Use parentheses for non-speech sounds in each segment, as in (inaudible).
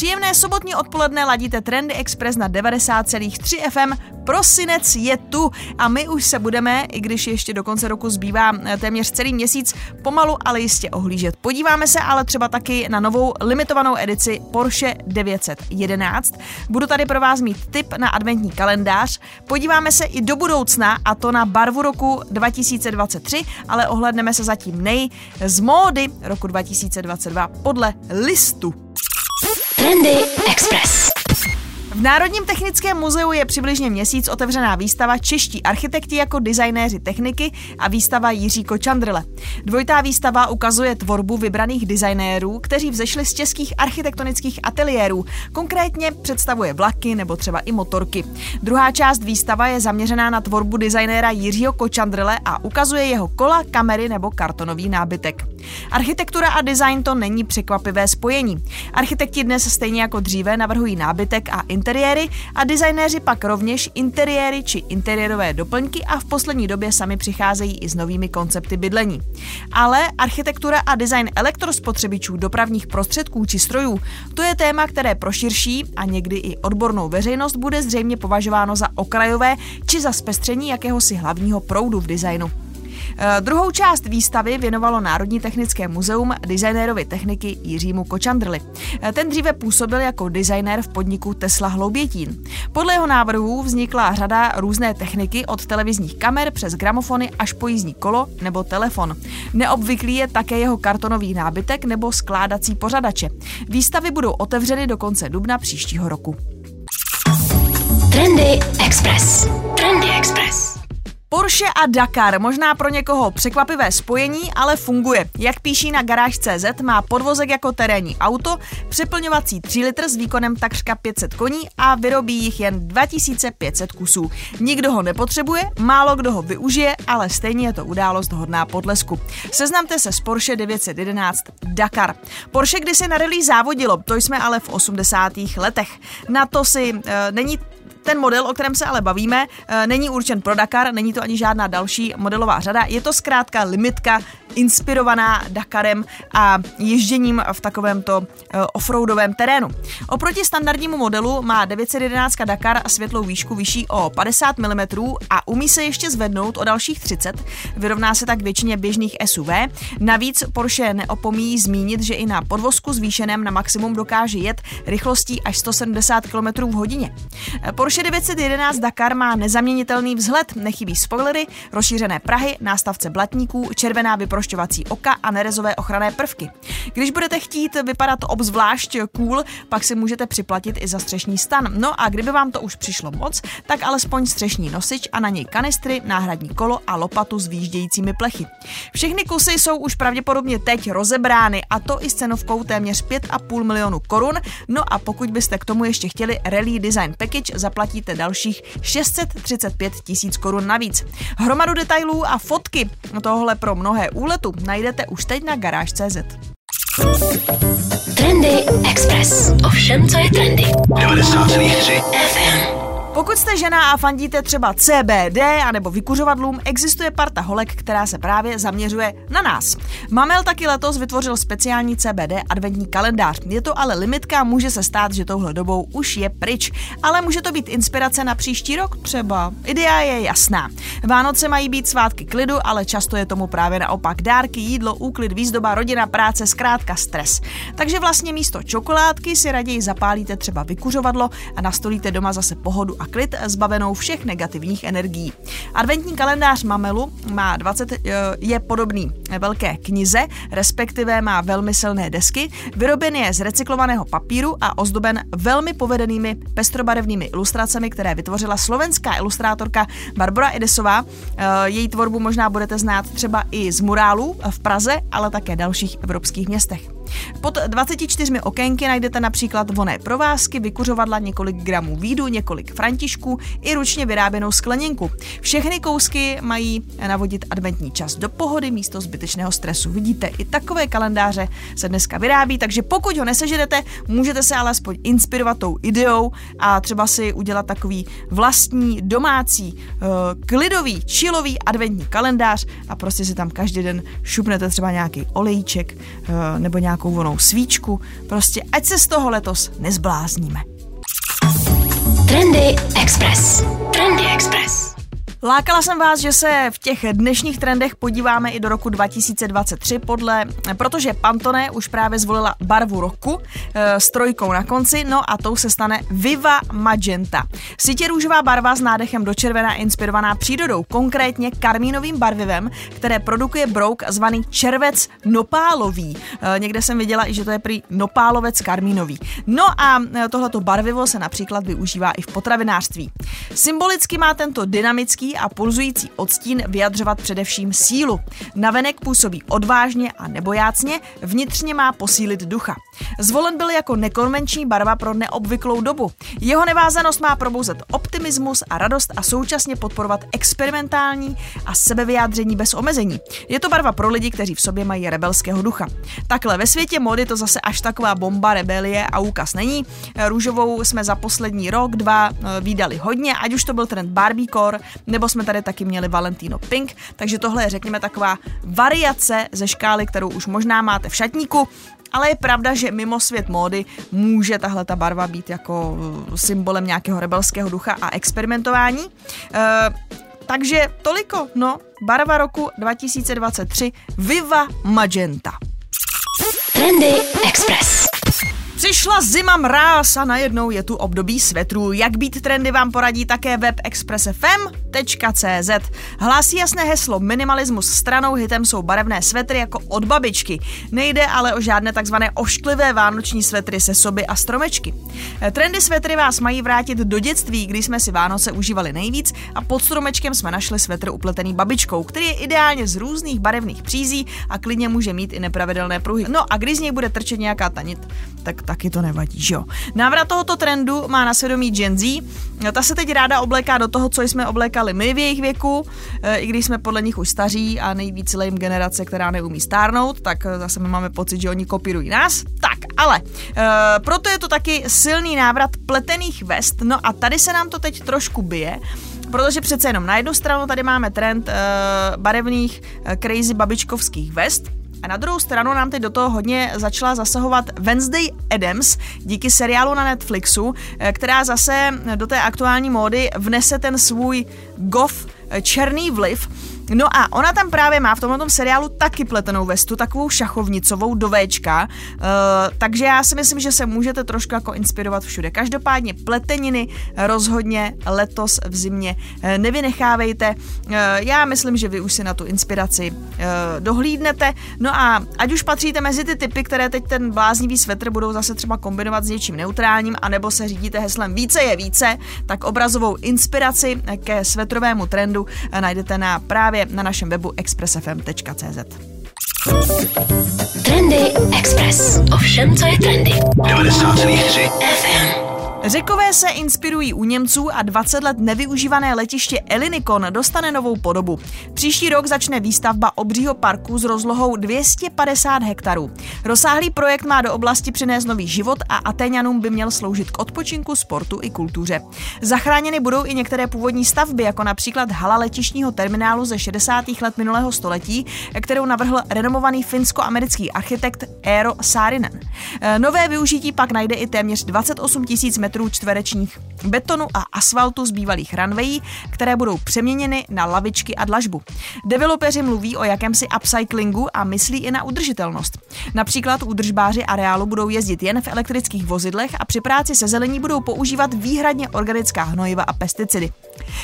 Příjemné sobotní odpoledne ladíte Trendy Express na 90,3 FM. Prosinec je tu a my už se budeme, i když ještě do konce roku zbývá eh, téměř celý měsíc, pomalu, ale jistě ohlížet. Podíváme se ale třeba taky na novou limitovanou edici Porsche 911. Budu tady pro vás mít tip na adventní kalendář. Podíváme se i do budoucna a to na barvu roku 2023, ale ohledneme se zatím nej z módy roku 2022 podle listu. Trendy Express. V Národním technickém muzeu je přibližně měsíc otevřená výstava Čeští architekti jako designéři techniky a výstava Jiří Kočandrle. Dvojitá výstava ukazuje tvorbu vybraných designérů, kteří vzešli z českých architektonických ateliérů. Konkrétně představuje vlaky nebo třeba i motorky. Druhá část výstava je zaměřená na tvorbu designéra Jiřího Kočandrle a ukazuje jeho kola, kamery nebo kartonový nábytek. Architektura a design to není překvapivé spojení. Architekti dnes stejně jako dříve navrhují nábytek a interiéry a designéři pak rovněž interiéry či interiérové doplňky a v poslední době sami přicházejí i s novými koncepty bydlení. Ale architektura a design elektrospotřebičů, dopravních prostředků či strojů, to je téma, které pro širší a někdy i odbornou veřejnost bude zřejmě považováno za okrajové či za zpestření jakéhosi hlavního proudu v designu. Eh, druhou část výstavy věnovalo Národní technické muzeum designérovi techniky Jiřímu Kočandrli. Eh, ten dříve působil jako designér v podniku Tesla Hloubětín. Podle jeho návrhů vznikla řada různé techniky od televizních kamer přes gramofony až po jízdní kolo nebo telefon. Neobvyklý je také jeho kartonový nábytek nebo skládací pořadače. Výstavy budou otevřeny do konce dubna příštího roku. Trendy Express. Trendy Express. Porsche a Dakar, možná pro někoho překvapivé spojení, ale funguje. Jak píší na garáž.cz, má podvozek jako terénní auto, přeplňovací 3 litr s výkonem takřka 500 koní a vyrobí jich jen 2500 kusů. Nikdo ho nepotřebuje, málo kdo ho využije, ale stejně je to událost hodná podlesku. Seznamte se s Porsche 911 Dakar. Porsche kdysi na rally závodilo, to jsme ale v 80. letech. Na to si e, není ten model, o kterém se ale bavíme, eh, není určen pro Dakar, není to ani žádná další modelová řada, je to zkrátka limitka inspirovaná Dakarem a ježděním v takovémto eh, offroadovém terénu. Oproti standardnímu modelu má 911 Dakar světlou výšku vyšší o 50 mm a umí se ještě zvednout o dalších 30, vyrovná se tak většině běžných SUV. Navíc Porsche neopomíjí zmínit, že i na podvozku zvýšeném na maximum dokáže jet rychlostí až 170 km v hodině. Porsche 911 Dakar má nezaměnitelný vzhled, nechybí spoilery, rozšířené prahy, nástavce blatníků, červená vyprošťovací oka a nerezové ochranné prvky. Když budete chtít vypadat obzvlášť cool, pak si můžete připlatit i za střešní stan. No a kdyby vám to už přišlo moc, tak alespoň střešní nosič a na něj kanistry, náhradní kolo a lopatu s výjíždějícími plechy. Všechny kusy jsou už pravděpodobně teď rozebrány a to i s cenovkou téměř 5,5 milionu korun. No a pokud byste k tomu ještě chtěli Rally Design Package, zaplatíte dalších 635 tisíc korun navíc. Hromadu detailů a fotky tohle pro mnohé úletu najdete už teď na garáž.cz. Trendy Express. Ovšem, co je trendy? 90,3 FM. Pokud jste žena a fandíte třeba CBD anebo vykuřovadlům, existuje parta holek, která se právě zaměřuje na nás. Mamel taky letos vytvořil speciální CBD adventní kalendář. Je to ale limitka, může se stát, že touhle dobou už je pryč, ale může to být inspirace na příští rok třeba. Idea je jasná. Vánoce mají být svátky klidu, ale často je tomu právě naopak. Dárky, jídlo, úklid, výzdoba, rodina, práce, zkrátka stres. Takže vlastně místo čokoládky si raději zapálíte třeba vykuřovadlo a nastolíte doma zase pohodu a klid zbavenou všech negativních energií. Adventní kalendář Mamelu má 20, eh, je podobný velké knize, respektive má velmi silné desky, vyroben je z recyklovaného papíru a ozdoben velmi povedenými pestrobarevnými ilustracemi, které vytvořila slovenská ilustrátorka Barbara Edesová. Eh, její tvorbu možná budete znát třeba i z murálu v Praze, ale také dalších evropských městech. Pod 24 okénky najdete například voné provázky, vykuřovadla, několik gramů vídu, několik františků i ručně vyráběnou skleněnku. Všechny kousky mají navodit adventní čas do pohody místo zbytečného stresu. Vidíte, i takové kalendáře se dneska vyrábí, takže pokud ho nesežerete, můžete se alespoň inspirovat tou ideou a třeba si udělat takový vlastní domácí, uh, klidový, čilový adventní kalendář a prostě si tam každý den šupnete třeba nějaký olejček uh, nebo nějakou vonou svíčku. Prostě ať se z toho letos nezblázníme. Trendy Express. Trendy Express. Lákala jsem vás, že se v těch dnešních trendech podíváme i do roku 2023, podle, protože Pantone už právě zvolila barvu roku e, s trojkou na konci, no a tou se stane Viva Magenta. Sitě růžová barva s nádechem do červená inspirovaná přírodou, konkrétně karmínovým barvivem, které produkuje brouk zvaný červec nopálový. E, někde jsem viděla i, že to je prý nopálovec karmínový. No a e, tohleto barvivo se například využívá i v potravinářství. Symbolicky má tento dynamický a pulzující odstín vyjadřovat především sílu. Navenek působí odvážně a nebojácně, vnitřně má posílit ducha. Zvolen byl jako nekonvenční barva pro neobvyklou dobu. Jeho nevázanost má probouzet optimismus a radost a současně podporovat experimentální a sebevyjádření bez omezení. Je to barva pro lidi, kteří v sobě mají rebelského ducha. Takhle ve světě mody to zase až taková bomba rebelie a úkaz není. Růžovou jsme za poslední rok, dva eh, výdali hodně, ať už to byl trend Barbiecore nebo jsme tady taky měli Valentino Pink, takže tohle je řekněme taková variace ze škály, kterou už možná máte v šatníku, ale je pravda, že mimo svět módy může tahle ta barva být jako uh, symbolem nějakého rebelského ducha a experimentování. E, takže toliko, no, barva roku 2023 Viva Magenta. Trendy Express. Přišla zima mráz a najednou je tu období svetrů. Jak být trendy vám poradí také web expressfm.cz. Hlásí jasné heslo minimalismus stranou hitem jsou barevné svetry jako od babičky. Nejde ale o žádné takzvané ošklivé vánoční svetry se soby a stromečky. Trendy svetry vás mají vrátit do dětství, kdy jsme si Vánoce užívali nejvíc a pod stromečkem jsme našli svetr upletený babičkou, který je ideálně z různých barevných přízí a klidně může mít i nepravidelné pruhy. No a když z něj bude trčet nějaká tanit, tak taky to nevadí, že jo. Návrat tohoto trendu má na svědomí Gen Z. Ta se teď ráda obléká do toho, co jsme oblékali my v jejich věku, e, i když jsme podle nich už staří a nejvíc jim generace, která neumí stárnout, tak zase my máme pocit, že oni kopírují nás. Tak, ale e, proto je to taky silný návrat pletených vest, no a tady se nám to teď trošku bije, protože přece jenom na jednu stranu tady máme trend barevných crazy babičkovských vest, a na druhou stranu nám teď do toho hodně začala zasahovat Wednesday Adams díky seriálu na Netflixu, eh, která zase do té aktuální módy vnese ten svůj goth eh, černý vliv No a ona tam právě má v tomhle seriálu taky pletenou vestu, takovou šachovnicovou do Včka, uh, takže já si myslím, že se můžete trošku jako inspirovat všude. Každopádně pleteniny rozhodně letos v zimě uh, nevynechávejte. Uh, já myslím, že vy už si na tu inspiraci uh, dohlídnete. No a ať už patříte mezi ty typy, které teď ten bláznivý svetr budou zase třeba kombinovat s něčím neutrálním, anebo se řídíte heslem více je více, tak obrazovou inspiraci ke svetrovému trendu najdete na právě právě na našem webu expressfm.cz. Trendy Express. Ovšem, co je trendy. 90,3 FM. Řekové se inspirují u Němců a 20 let nevyužívané letiště Elinikon dostane novou podobu. Příští rok začne výstavba obřího parku s rozlohou 250 hektarů. Rozsáhlý projekt má do oblasti přinést nový život a Atéňanům by měl sloužit k odpočinku, sportu i kultuře. Zachráněny budou i některé původní stavby, jako například hala letišního terminálu ze 60. let minulého století, kterou navrhl renomovaný finsko-americký architekt Eero Saarinen. Nové využití pak najde i téměř 28 tisíc metrů čtverečních betonu a asfaltu z bývalých runwayí, které budou přeměněny na lavičky a dlažbu. Developeři mluví o jakémsi upcyclingu a myslí i na udržitelnost. Například údržbáři areálu budou jezdit jen v elektrických vozidlech a při práci se zelení budou používat výhradně organická hnojiva a pesticidy.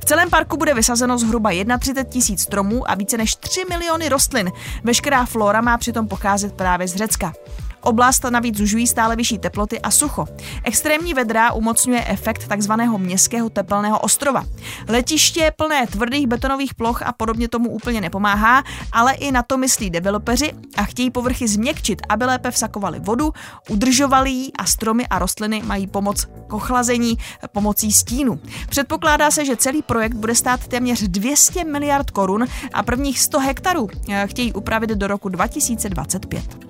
V celém parku bude vysazeno zhruba 31 tisíc stromů a více než 3 miliony rostlin. Veškerá flora má přitom pocházet právě z Řecka. Oblast navíc zužují stále vyšší teploty a sucho. Extrémní vedra umocňuje efekt takzvaného městského tepelného ostrova. Letiště plné tvrdých betonových ploch a podobně tomu úplně nepomáhá, ale i na to myslí developeři a chtějí povrchy změkčit, aby lépe vsakovali vodu, udržovali ji a stromy a rostliny mají pomoc k ochlazení pomocí stínu. Předpokládá se, že celý projekt bude stát téměř 200 miliard korun a prvních 100 hektarů eh, chtějí upravit do roku 2025.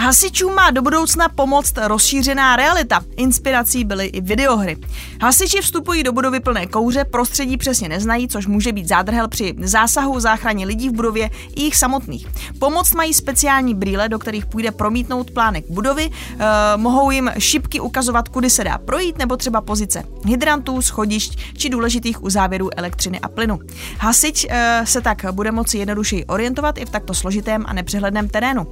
Hasičům má do budoucna pomoct rozšířená realita. Inspirací byly i videohry. Hasiči vstupují do budovy plné kouře, prostředí přesně neznají, což může být zádrhel při zásahu záchraně lidí v budově i jich samotných. Pomoc mají speciální brýle, do kterých půjde promítnout plánek budovy, e, mohou jim šipky ukazovat, kudy se dá projít, nebo třeba pozice hydrantů, schodišť či důležitých uzávěrů elektřiny a plynu. Hasič e, se tak bude moci jednodušeji orientovat i v takto složitém a nepřehledném terénu.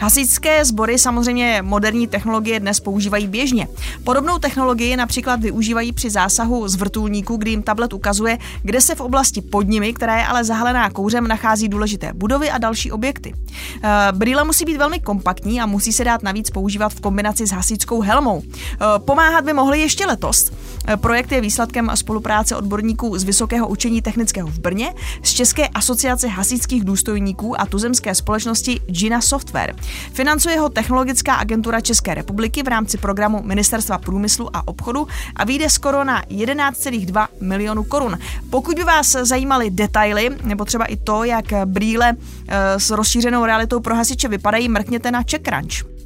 Hasičské sbory samozřejmě moderní technologie dnes používají běžně. Podobnou technologii například využívají při zásahu z vrtulníku, kdy jim tablet ukazuje, kde se v oblasti pod nimi, která je ale zahalená kouřem, nachází důležité budovy a další objekty. Eh, brýle musí být velmi kompaktní a musí se dát navíc používat v kombinaci s hasičskou helmou. Eh, pomáhat by mohly ještě letos. Eh, projekt je výsledkem spolupráce odborníků z Vysokého učení technického v Brně, z České asociace hasičských důstojníků a tuzemské společnosti Gina Software. Financuje ho Technologická agentura České republiky v rámci programu Ministerstva průmyslu a obchodu a vyjde skoro na 11,2 milionu korun. Pokud by vás zajímaly detaily, nebo třeba i to, jak brýle eh, s rozšířenou realitou pro hasiče vypadají, mrkněte na CheckRunch.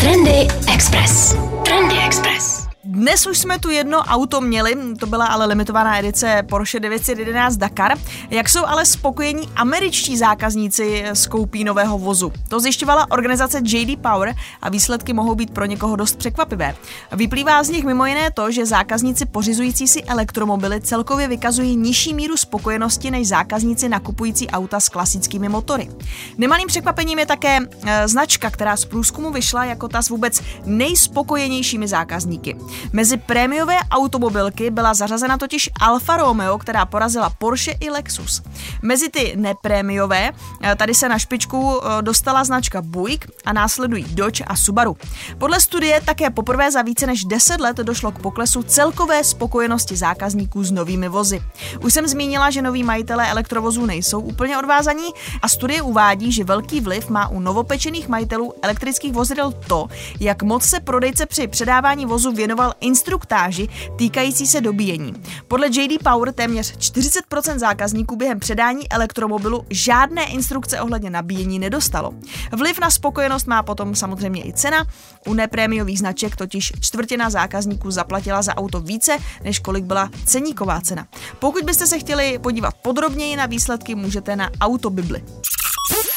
Trendy Express. Trendy Express. Dnes už jsme tu jedno auto měli, to byla ale limitovaná edice Porsche 911 Dakar. Jak jsou ale spokojení američtí zákazníci s koupí nového vozu? To zjišťovala organizace JD Power a výsledky mohou být pro někoho dost překvapivé. Vyplývá z nich mimo jiné to, že zákazníci pořizující si elektromobily celkově vykazují nižší míru spokojenosti než zákazníci nakupující auta s klasickými motory. Nemalým překvapením je také e, značka, která z průzkumu vyšla jako ta s vůbec nejspokojenějšími zákazníky. Mezi prémiové automobilky byla zařazena totiž Alfa Romeo, která porazila Porsche i Lexus. Mezi ty neprémiové eh, tady se na špičku eh, dostala značka Buick a následují Dodge a Subaru. Podle studie také poprvé za více než 10 let došlo k poklesu celkové spokojenosti zákazníků s novými vozy. Už jsem zmínila, že noví majitelé elektrovozů nejsou úplně odvázaní a studie uvádí, že velký vliv má u novopečených majitelů elektrických vozidel to, jak moc se prodejce při předávání vozu věnoval věnoval instruktáži týkající se dobíjení. Podle JD Power téměř 40% zákazníků během předání elektromobilu žádné instrukce ohledně nabíjení nedostalo. Vliv na spokojenost má potom samozřejmě i cena. U neprémiových značek totiž čtvrtina zákazníků zaplatila za auto více, než kolik byla ceníková cena. Pokud byste se chtěli podívat podrobněji na výsledky, můžete na Autobibli.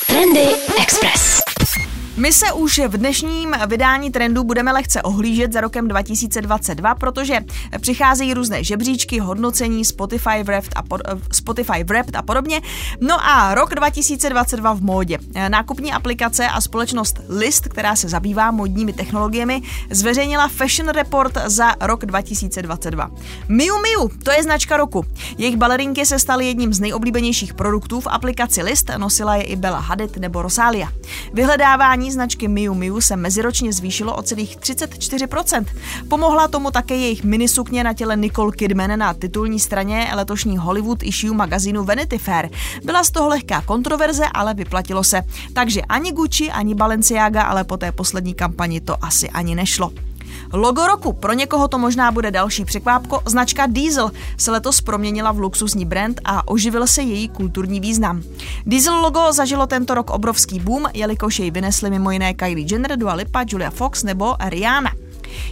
Trendy Express. My se už v dnešním vydání trendu budeme lehce ohlížet za rokem 2022, protože přicházejí různé žebříčky, hodnocení, Spotify Wrapped a, pod, Spotify Wrapped a podobně. No a rok 2022 v módě. Nákupní aplikace a společnost List, která se zabývá modními technologiemi, zveřejnila Fashion Report za rok 2022. Miu Miu, to je značka roku. Jejich balerinky se staly jedním z nejoblíbenějších produktů v aplikaci List, nosila je i Bella Hadid nebo Rosalia. Vyhledávání značky Miu Miu se meziročně zvýšilo o celých 34%. Pomohla tomu také jejich minisukně na těle Nicole Kidman na titulní straně letošní Hollywood issue magazínu Vanity Fair. Byla z toho lehká kontroverze, ale vyplatilo se. Takže ani Gucci, ani Balenciaga, ale po té poslední kampani to asi ani nešlo. Logo roku, pro někoho to možná bude další překvápko, značka Diesel se letos proměnila v luxusní brand a oživil se její kulturní význam. Diesel logo zažilo tento rok obrovský boom, jelikož jej vynesly mimo jiné Kylie Jenner, Dua Lipa, Julia Fox nebo Rihanna.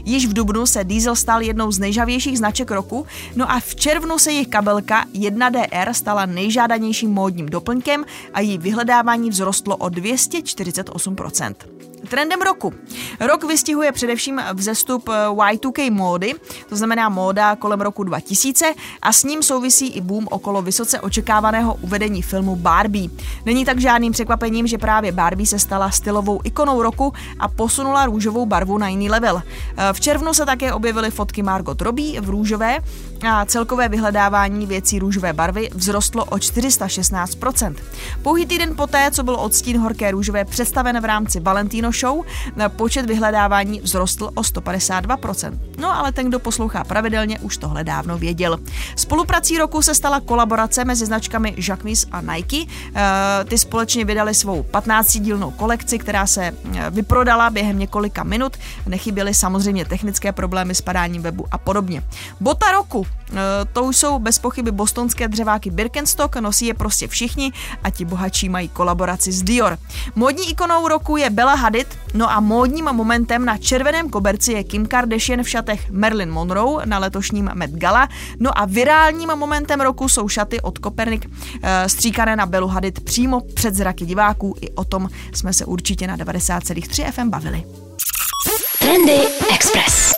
Již v dubnu se Diesel stal jednou z nejžavějších značek roku, no a v červnu se jejich kabelka 1DR stala nejžádanějším módním doplňkem a její vyhledávání vzrostlo o 248%. Trendem roku. Rok vystihuje především vzestup eh, Y2K módy, to znamená móda kolem roku 2000 a s ním souvisí i boom okolo vysoce očekávaného uvedení filmu Barbie. Není tak žádným překvapením, že právě Barbie se stala stylovou ikonou roku a posunula růžovou barvu na jiný level. Eh, v červnu se také objevily fotky Margot Robbie v růžové a celkové vyhledávání věcí růžové barvy vzrostlo o 416%. Pouhý týden poté, co byl odstín horké růžové představen v rámci Valentino Show, počet vyhledávání vzrostl o 152%. No ale ten, kdo poslouchá pravidelně, už tohle dávno věděl. Spoluprací roku se stala kolaborace mezi značkami Jacquemus a Nike. Eh, ty společně vydali svou 15-dílnou kolekci, která se eh, vyprodala během několika minut. Nechyběly samozřejmě technické problémy s padáním webu a podobně. Bota roku Eh, to už jsou bez pochyby bostonské dřeváky Birkenstock, nosí je prostě všichni a ti bohatší mají kolaboraci s Dior. Módní ikonou roku je Bella Hadid, no a módním momentem na červeném koberci je Kim Kardashian v šatech Marilyn Monroe na letošním Met Gala, no a virálním momentem roku jsou šaty od Kopernik eh, stříkané na Bellu Hadid přímo před zraky diváků, i o tom jsme se určitě na 90,3 FM bavili. Trendy Express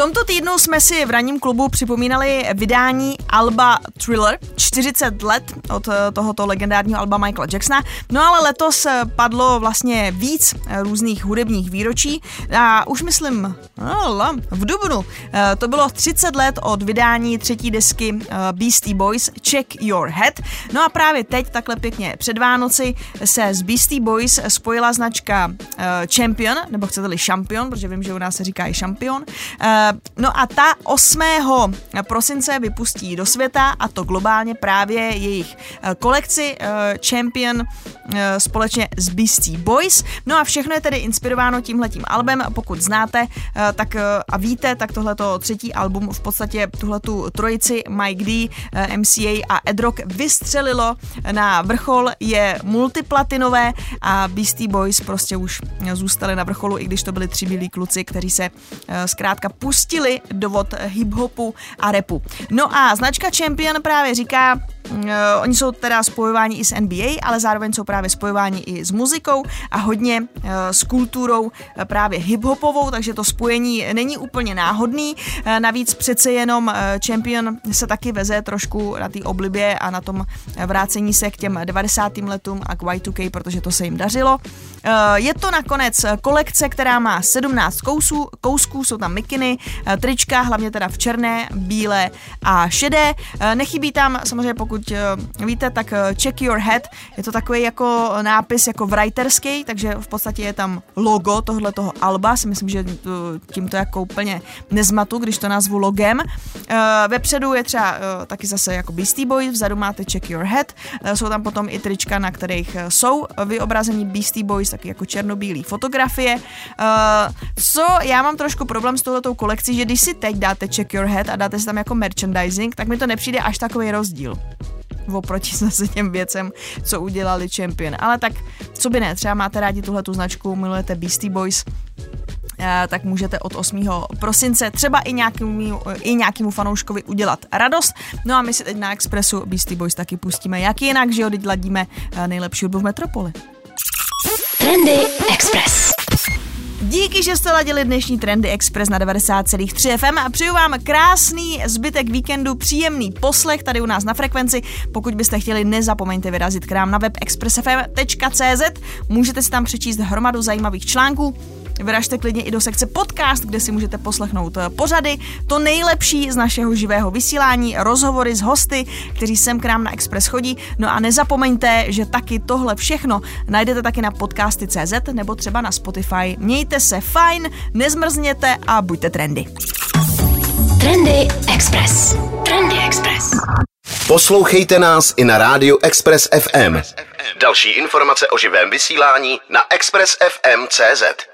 tomto týdnu jsme si v ranním klubu připomínali vydání Alba Thriller, 40 let od eh, tohoto legendárního alba Michaela Jacksona. No ale letos eh, padlo vlastně víc eh, různých hudebních výročí a už myslím no, v Dubnu to bylo 30 let od vydání třetí desky Beastie Boys Check Your Head. No a právě teď, takhle pěkně před Vánoci, se s Beastie Boys spojila značka Champion, nebo chcete-li Champion, protože vím, že u nás se říká i Champion, No a ta 8. prosince vypustí do světa a to globálně právě jejich eh, kolekci eh, Champion eh, společně s Beastie Boys. No a všechno je tedy inspirováno tímhletím albem. Pokud znáte tak a víte, tak tohleto třetí album v podstatě tuhletu trojici Mike D, MCA a Ed Rock vystřelilo na vrchol, je multiplatinové a Beastie Boys prostě už zůstali na vrcholu, i když to byli tři bílí kluci, kteří se zkrátka pustili pustili do vod hip-hopu a repu. No a značka Champion právě říká, Uh, oni jsou teda spojováni i s NBA, ale zároveň jsou právě spojováni i s muzikou a hodně uh, s kulturou uh, právě hiphopovou, takže to spojení není úplně náhodný. Uh, navíc přece jenom uh, Champion se taky veze trošku na té oblibě a na tom vrácení se k těm 90. letům a k Y2K, protože to se jim dařilo. Uh, je to nakonec kolekce, která má 17 kousů, kousků, jsou tam mikiny, trička, hlavně teda v černé, bílé a šedé. Uh, nechybí tam samozřejmě pokud uh, víte, tak Check Your Head je to takový jako nápis jako writerský, takže v podstatě je tam logo tohle toho alba, si myslím, že tím to jako úplně nezmatu, když to nazvu logem. Vepředu je třeba taky zase jako Beastie Boys, vzadu máte Check Your Head, jsou tam potom i trička, na kterých jsou vyobrazení Beastie Boys, taky jako černobílé fotografie. Co já mám trošku problém s touhletou kolekcí, že když si teď dáte Check Your Head a dáte si tam jako merchandising, tak mi to nepřijde až takový rozdíl oproti (laughs) zase těm věcem, co udělali Champion. Ale tak, co by ne, třeba máte rádi tuhle tu značku, milujete Beastie Boys, eh, tak můžete od 8. prosince třeba i nějakému, i nějakému fanouškovi udělat radost. No a my si teď na Expressu Beastie Boys taky pustíme. Jak jinak, že jo, teď ladíme eh, nejlepší hudbu v Metropoli. Trendy Express. Díky, že jste ladili dnešní Trendy Express na 90,3 FM a přeju vám krásný zbytek víkendu, příjemný poslech tady u nás na frekvenci. Pokud byste chtěli, nezapomeňte vyrazit k nám na web expressfm.cz. Můžete si tam přečíst hromadu zajímavých článků Vyražte klidně i do sekce podcast, kde si můžete poslechnout eh, pořady, to nejlepší z našeho živého vysílání, rozhovory s hosty, kteří sem k nám na Express chodí. No a nezapomeňte, že taky tohle všechno najdete taky na podcasty.cz nebo třeba na Spotify. Mějte se fajn, nezmrzněte a buďte trendy. Trendy Express. Trendy Express. Poslouchejte nás i na rádiu Express FM. Další informace o živém vysílání na expressfm.cz.